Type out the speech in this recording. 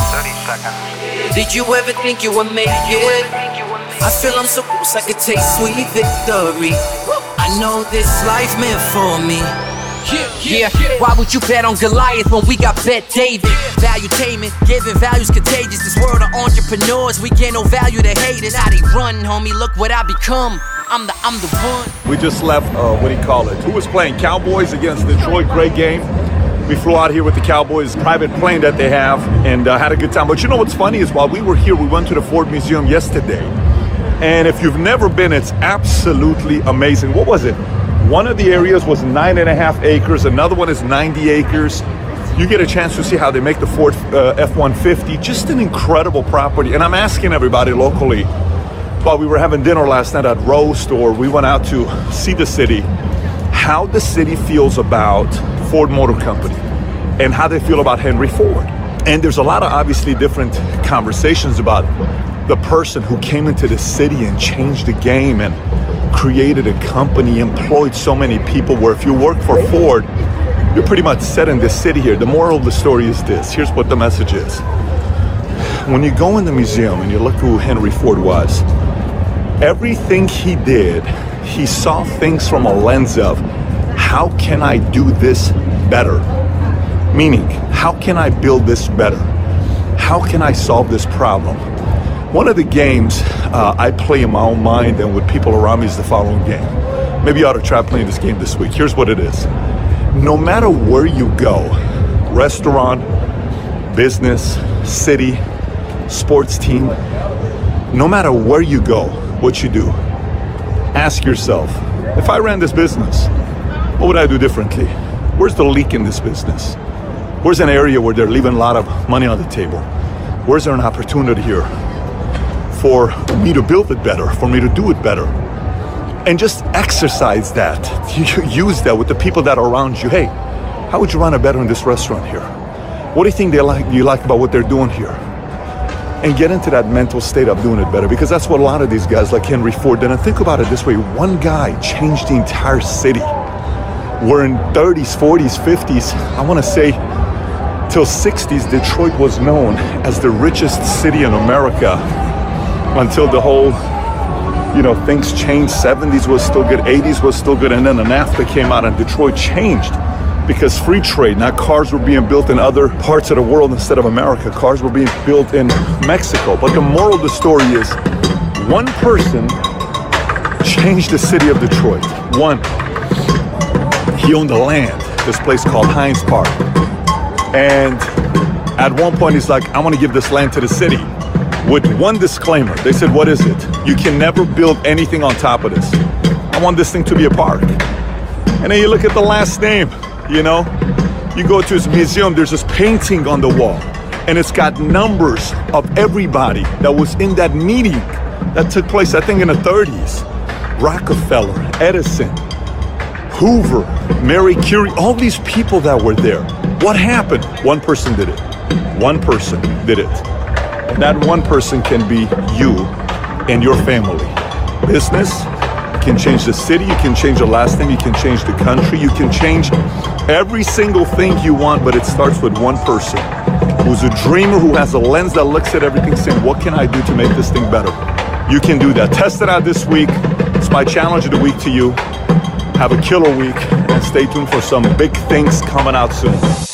30 seconds. Did you ever think you would make it? I feel I'm so close, I could taste sweet victory. I know this life meant for me. Yeah, why would you bet on Goliath when we got Bet David? Valuetainment, giving values contagious. This world of entrepreneurs, we get no value to haters. How they run, homie, look what I become. I'm the, I'm the one. We just left, uh, what do you call it? Who was playing? Cowboys against Detroit. Great game. We flew out here with the Cowboys private plane that they have and uh, had a good time. But you know what's funny is while we were here, we went to the Ford Museum yesterday. And if you've never been, it's absolutely amazing. What was it? One of the areas was nine and a half acres, another one is 90 acres. You get a chance to see how they make the Ford uh, F 150. Just an incredible property. And I'm asking everybody locally while we were having dinner last night at Roast or we went out to see the city, how the city feels about Ford Motor Company and how they feel about Henry Ford. And there's a lot of obviously different conversations about the person who came into the city and changed the game and created a company, employed so many people. Where if you work for Ford, you're pretty much set in this city here. The moral of the story is this here's what the message is. When you go in the museum and you look who Henry Ford was, everything he did, he saw things from a lens of how can I do this better? Meaning, how can I build this better? How can I solve this problem? One of the games uh, I play in my own mind and with people around me is the following game. Maybe you ought to try playing this game this week. Here's what it is no matter where you go, restaurant, business, city, sports team, no matter where you go, what you do, ask yourself if I ran this business, what would I do differently? Where's the leak in this business? Where's an area where they're leaving a lot of money on the table? Where's there an opportunity here for me to build it better, for me to do it better? And just exercise that. Use that with the people that are around you. Hey, how would you run it better in this restaurant here? What do you think they like you like about what they're doing here? And get into that mental state of doing it better because that's what a lot of these guys like Henry Ford did. And think about it this way one guy changed the entire city. We're in 30s, 40s, 50s, I want to say till 60s, Detroit was known as the richest city in America until the whole you know, things changed. 70s was still good, 80s was still good, and then the NAFTA came out and Detroit changed because free trade. Now cars were being built in other parts of the world instead of America. Cars were being built in Mexico. But the moral of the story is one person changed the city of Detroit. One. He owned the land, this place called Heinz Park. And at one point he's like, I want to give this land to the city with one disclaimer. They said, What is it? You can never build anything on top of this. I want this thing to be a park. And then you look at the last name, you know? You go to his museum, there's this painting on the wall, and it's got numbers of everybody that was in that meeting that took place, I think, in the 30s. Rockefeller, Edison, Hoover, Mary Curie, all these people that were there. What happened? One person did it. One person did it. And that one person can be you and your family. Business can change the city, you can change the last name, you can change the country, you can change every single thing you want, but it starts with one person who's a dreamer, who has a lens that looks at everything saying, What can I do to make this thing better? You can do that. Test it out this week. It's my challenge of the week to you. Have a killer week and stay tuned for some big things coming out soon.